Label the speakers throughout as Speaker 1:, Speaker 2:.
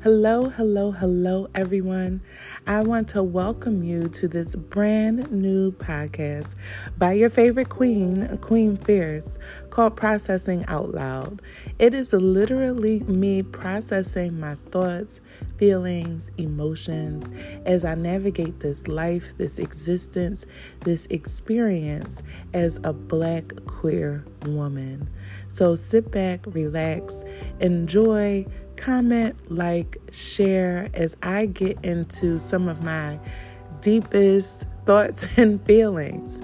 Speaker 1: Hello, hello, hello, everyone. I want to welcome you to this brand new podcast by your favorite queen, Queen Fierce, called Processing Out Loud. It is literally me processing my thoughts, feelings, emotions as I navigate this life, this existence, this experience as a black queer woman. So sit back, relax, enjoy comment, like, share as I get into some of my deepest thoughts and feelings.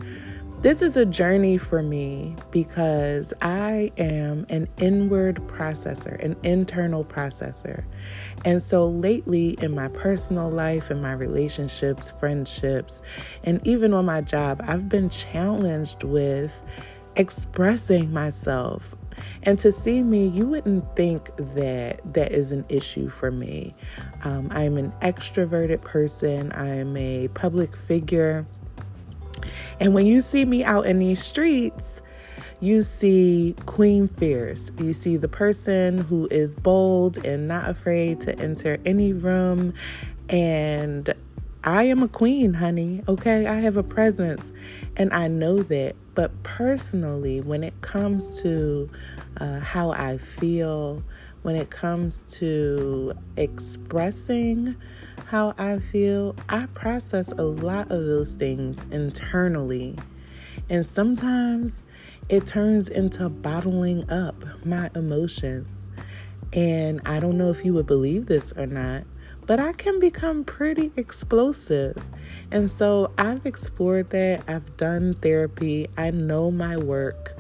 Speaker 1: This is a journey for me because I am an inward processor, an internal processor. And so lately in my personal life, in my relationships, friendships, and even on my job, I've been challenged with expressing myself, and to see me, you wouldn't think that that is an issue for me. Um, I'm an extroverted person, I'm a public figure. And when you see me out in these streets, you see Queen Fierce. You see the person who is bold and not afraid to enter any room and I am a queen, honey. Okay. I have a presence and I know that. But personally, when it comes to uh, how I feel, when it comes to expressing how I feel, I process a lot of those things internally. And sometimes it turns into bottling up my emotions. And I don't know if you would believe this or not, but I can become pretty explosive. And so I've explored that. I've done therapy. I know my work.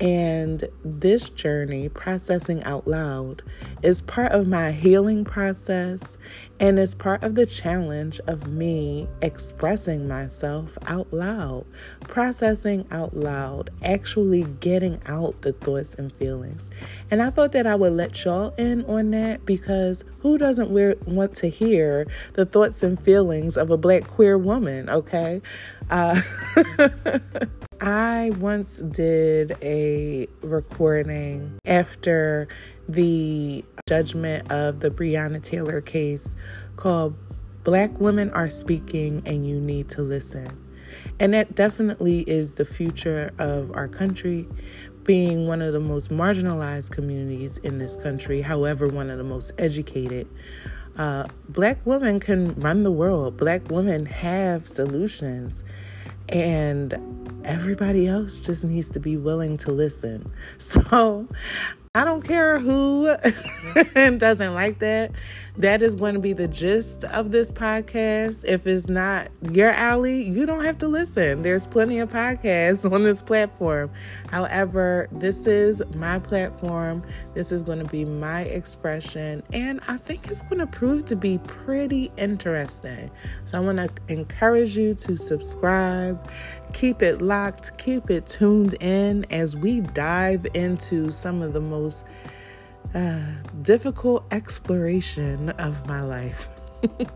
Speaker 1: And this journey, processing out loud, is part of my healing process and is part of the challenge of me expressing myself out loud, processing out loud, actually getting out the thoughts and feelings. And I thought that I would let y'all in on that because who doesn't want to hear the thoughts and feelings of a black queer woman, okay? Uh, I once did a recording after the judgment of the Breonna Taylor case called Black Women Are Speaking and You Need to Listen. And that definitely is the future of our country, being one of the most marginalized communities in this country, however, one of the most educated. Uh, black women can run the world, Black women have solutions. And everybody else just needs to be willing to listen. So I don't care who doesn't like that. That is going to be the gist of this podcast. If it's not your alley, you don't have to listen. There's plenty of podcasts on this platform. However, this is my platform. This is going to be my expression. And I think it's going to prove to be pretty interesting. So I want to encourage you to subscribe, keep it locked, keep it tuned in as we dive into some of the most uh, difficult exploration of my life.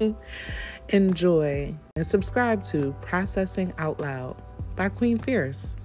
Speaker 1: Enjoy and subscribe to Processing Out Loud by Queen Fierce.